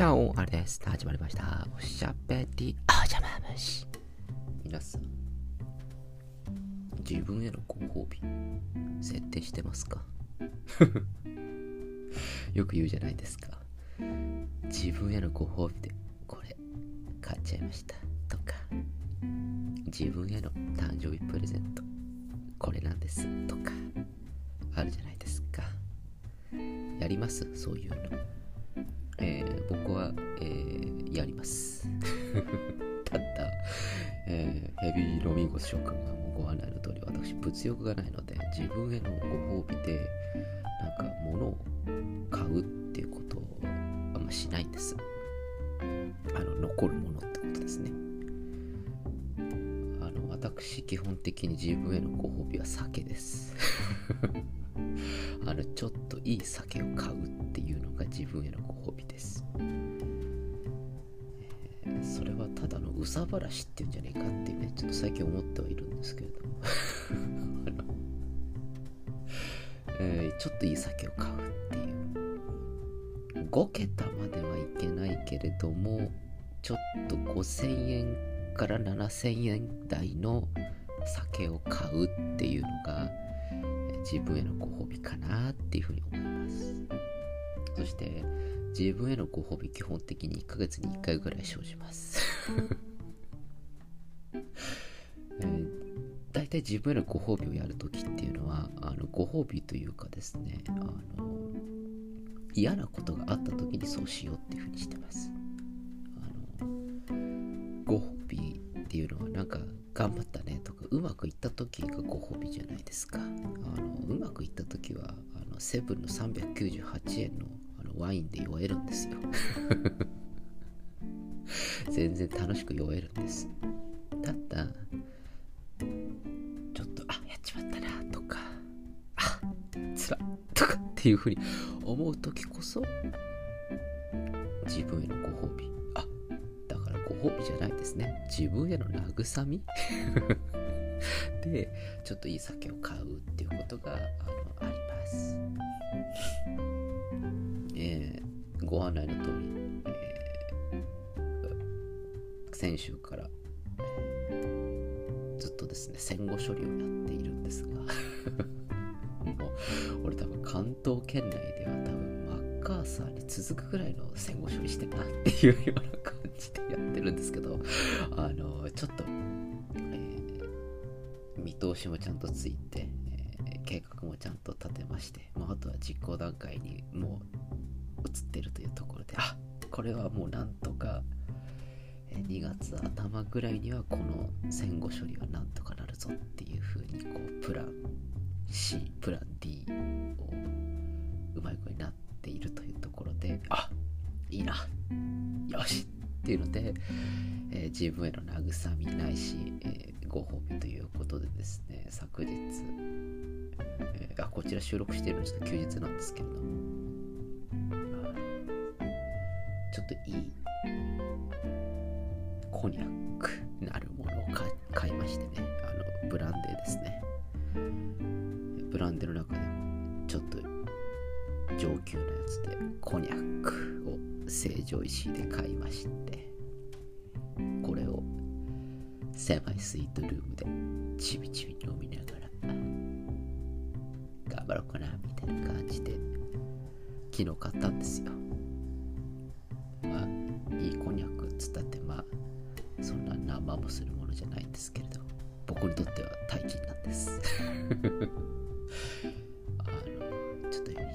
チャオあれです。始まりました。おしゃべりおじゃま虫。皆さん、自分へのご褒美、設定してますか？よく言うじゃないですか。自分へのご褒美で、これ、買っちゃいました。とか、自分への誕生日プレゼント、これなんです。とか、あるじゃないですか。やります？そういうの。えー僕は、えーやります。ただ、えーヘビーロミンゴス諸君がもうご案内の通り、私、物欲がないので、自分へのご褒美で、なんか物を買うっていうことをあんましないんです。あの、残るものってことですね。あの、私、基本的に自分へのご褒美は酒です。あの、ちょっといい酒を買うっていうのが自分へのご褒美です。えーそれはただのうさばらしっていうんじゃねえかっていうね、ちょっと最近思ってはいるんですけれども。えーちょっといい酒を買うっていう。5桁まではいけないけれども、ちょっと5000円から7000円台の酒を買うっていうのが、自分へのご褒美かなっていうふうに思います。そして、自分へのご褒美基本的に1ヶ月に1回ぐらい生じます。えー大体自分へのご褒美をやるときっていうのは、あのご褒美というかですね、あの嫌なことがあったときにそうしようっていうふうにしてます。あのご褒美っていうのは頑張ったねとかうまくいった時がご褒美じゃないですか。あのうまくいった時はあのセブンの398円のあのワインで酔えるんですよ。全然楽しく酔えるんです。ただちょっとあやっちまったなとかあつらとかっていうふうに思う時こそ自分へのご褒美。ご褒美じゃないですね。自分への慰み？でちょっといい酒を買うっていうことがあのあります。えーご案内の通り、えー先週から、えーずっとですね戦後処理をやっているんですが もう俺多分関東圏内では多分ッカーサーに続くぐらいの戦後処理してるなっていうような感じでやってるんですけどあのちょっと、えー見通しもちゃんとついて、えー計画もちゃんと立てまして、まあ、あとは実行段階にもう移ってるというところであこれはもうなんとか2月頭ぐらいにはこの戦後処理はなんとかなるぞっていうふうにこうプラン C プラン D をうまい子になっているというところであいいな。よしっていうので、えー自分への慰みないし、えーご褒美ということでですね昨日、えーあこちら収録しているのはちょっと休日なんですけれども。ちょっといいコニャックなるものを買買いましてね。あのブランデーですね。ブランデーの中でもちょっと上級なやつでコニャックを成城石井で買いましてこれを狭いスイートルームでちびちび飲みながら頑張ろうかなみたいな感じで昨日買ったんですよ。まあいいこんにゃくっつったってまあそんな何もするものじゃないんですけれど僕にとっては大金なんです。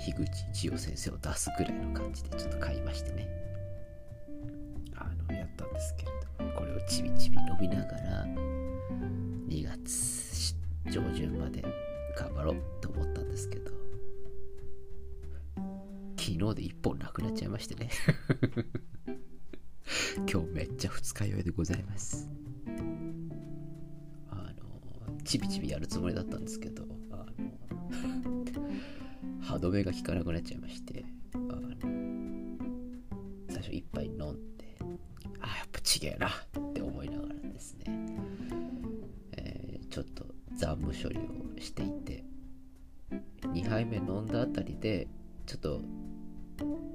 樋口千代先生を出すぐらいの感じでちょっと買いましてね。あのやったんですけれどこれをちびちび飲みながら2月上旬まで頑張ろうと思ったんですけど昨日で1本なくなっちゃいましてね。今日めっちゃ二日酔いでございます。あのちびちびやるつもりだったんですけどあの歯止めが効かなくなっちゃいましてあの最初一杯飲んであやっぱちげえなって思いながらですね、えーちょっと残務処理をしていて2杯目飲んだあたりでちょっと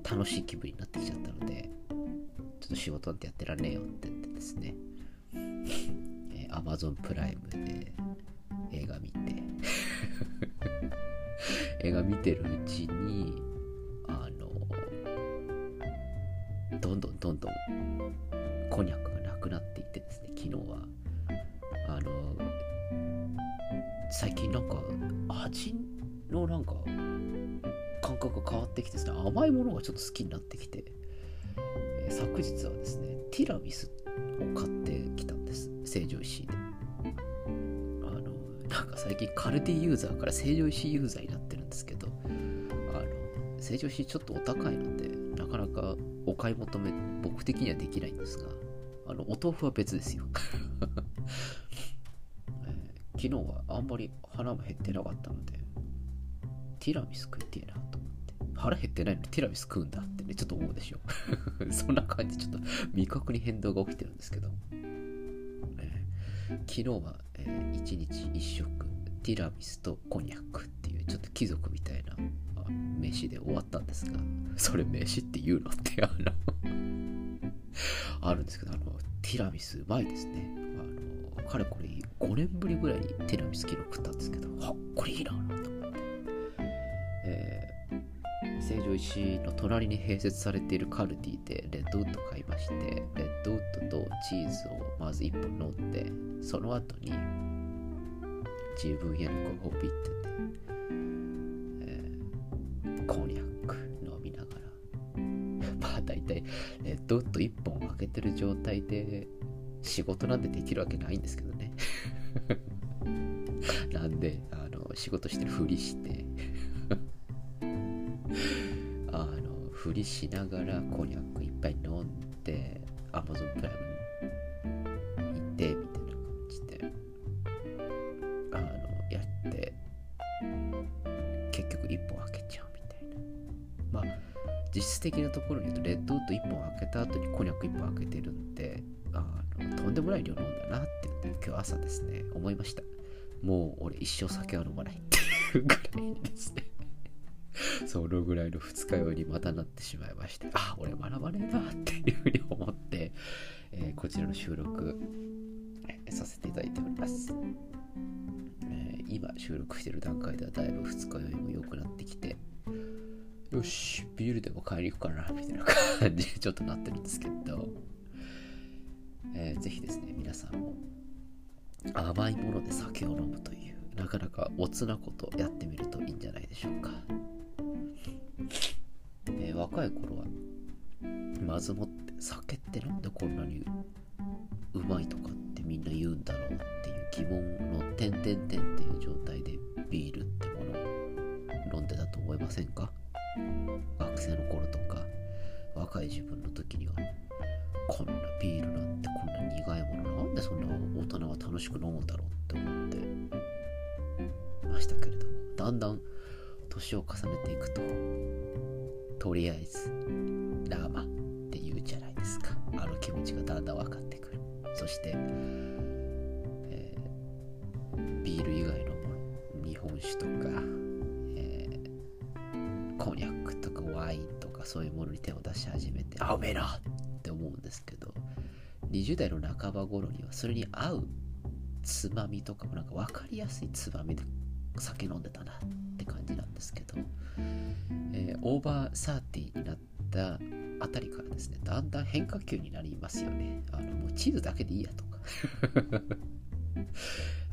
楽しい気分になってきちゃったのでちょっと仕事ってやってらんねえよって言ってですね、えー、Amazon プライムで映画見て映画見てるうちにあのどんどんどんどんコニャックがなくなっていってですね昨日は。あの最近なんか味のなんか感覚が変わってきてですね甘いものがちょっと好きになってきて、昨日はですねティラミスを買ってきたんです。成城石井で。なんか最近カルディユーザーから成城石ユーザーになってるんですけどあの成城石ちょっとお高いのでなかなかお買い求め僕的にはできないんですがあのお豆腐は別ですよ 昨日はあんまり腹も減ってなかったので、ティラミス食いてえなと思って。腹減ってないのにティラミス食うんだってね、ちょっと思うでしょ。そんな感じ、ちょっと味覚に変動が起きてるんですけど。えー、昨日は、えー、1日1食、ティラミスとコニャックっていう、ちょっと貴族みたいな飯で終わったんですが、それ飯って言うのってあのあるんですけど、あの、ティラミスうまいですね。あの、かれこれ5年ぶりぐらいにティラミス昨日食ったんですけど、ほっこれいいなと思って。成城石井の隣に併設されているカルディでレッドウッド買いまして、レッドウッドとチーズをまず1本飲んで、その後に自分へのご褒美ってて、えー、コニャック飲みながら、まあ大体レッドウッド1本開けてる状態で仕事なんてできるわけないんですけどね。なんであの仕事してるふりしてふりしながらコニャックいっぱい飲んで Amazon プライム見てみたいな感じであのやって結局1本開けちゃうみたいな。まあ実質的なところに言うとレッドウッド1本開けた後にコニャック1本開けてるんであのとんでもない量飲んだなってって今日朝ですね思いました。もう俺一生酒は飲まないっていうぐらいですね。そのぐらいの二日酔いにまたなってしまいましてあ俺学ばねえなっていうふうに思って、えー、こちらの収録、させていただいております、えー、今収録してる段階ではだいぶ二日酔いも良くなってきてよしビールでも買いに行くかなみたいな感じで ちょっとなってるんですけどえー、ぜひですね、皆さんも甘いもので酒を飲むという、なかなかおつなことやってみるといいんじゃないでしょうか。若い頃は、まずもって酒ってなんでこんなにうまいとかってみんな言うんだろうっていう疑問の点々点っていう状態でビールってものを飲んでたと思いませんか？学生の頃とか若い自分の時には。こんなビールなんてこんな苦いものなんでそんな大人は楽しく飲むんだろうって思ってましたけれどもだんだん年を重ねていくととりあえずラーマって言うじゃないですか。あの気持ちがだんだん分かってくる。そして、えー、ビール以外のもの日本酒とか、えー、コニャックとかワインとかそういうものに手を出し始めてあうめえなって思うんですけど20代の半ば頃にはそれに合うつまみとかもなんか分かりやすいつまみで酒飲んでたな。っ感じなんですけど、えー、 over thirty になったあたりからですねだんだん変化球になりますよね。あのもうチーズだけでいいやとか。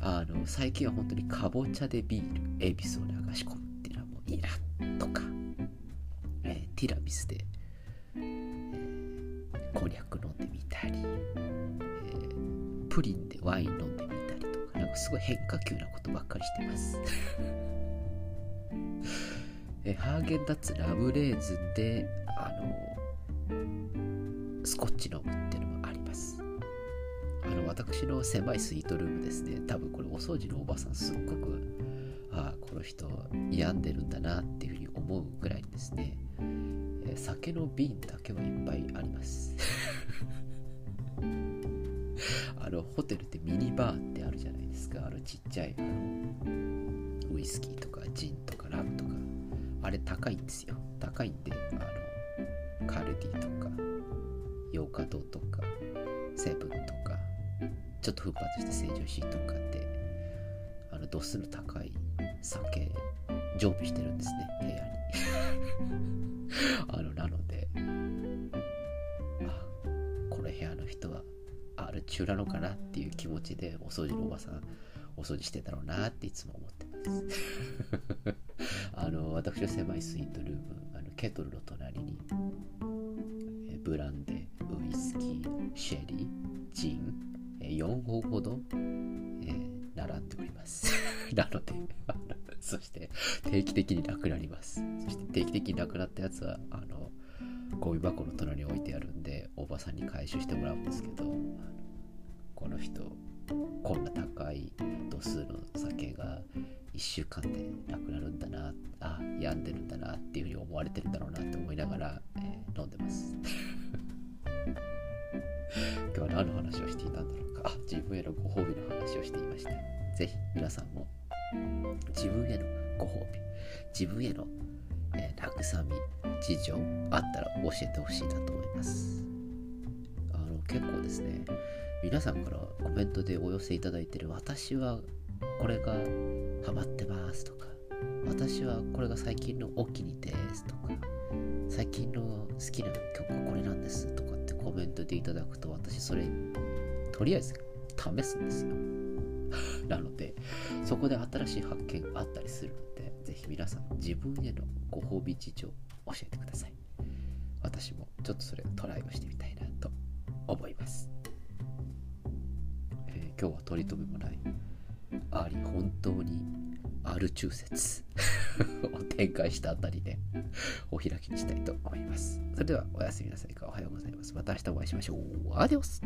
あの最近は本当にかぼちゃでビールエビスを流し込むっていうのはもういいなとか、えー、ティラミスでこニャック飲んでみたり、えー、プリンでワイン飲んでみたりとか、なんかすごい変化球なことばっかりしてます。えハーゲンダッツラムレーズンで、あの、スコッチ飲むっていうのもあります。あの、私の狭いスイートルームですね、多分これお掃除のおばさんすっごく、ああ、この人病んでるんだなっていうふうに思うぐらいですね、え酒の瓶だけはいっぱいあります。あのホテルってミニバーってあるじゃないですか。あのちっちゃいあのウイスキーとかジンとかラムとかあれ高いんですよ。高いんであのカルディとか洋華堂とかセブンとかちょっと奮発して成城石とかであの度数の高い酒常備してるんですね部屋に。あのなのであこの部屋の人はアル中なのかなっていう気持ちでお掃除のおばさんお掃除してんだろうなっていつも思って あの私の狭いスイートルームあのケトルの隣にえブランデーウイスキーシェリージンえ4本ほど、えー並んでおります。なので そして定期的になくなります。そして定期的になくなったやつはあのゴミ箱の隣に置いてあるんでおばさんに回収してもらうんですけどこの人こんな高い度数の酒が1週間でなくなるんだなあ病んでるんだなっていうふうに思われてるんだろうなって思いながら、えー飲んでます。今日は何の話をしていたんだろうか。あ自分へのご褒美の話をしていました。ぜひ皆さんも自分へのご褒美自分への、えー慰み事情あったら教えてほしいなと思います。あの結構ですね皆さんからコメントでお寄せいただいてる私はこれがハマってますとか私はこれが最近のお気に入りですとか最近の好きな曲はこれなんですとかってコメントでいただくと私それとりあえず試すんですよ。なのでそこで新しい発見があったりするのでぜひ皆さん自分へのご褒美事情教えてください。私もちょっとそれトライをしてみたいなと思います、今日は取り留めもない。あり本当にアル中説。を展開したあたりでお開きにしたいと思います。それではおやすみなさいか。おはようございます。また明日お会いしましょう。アディオス。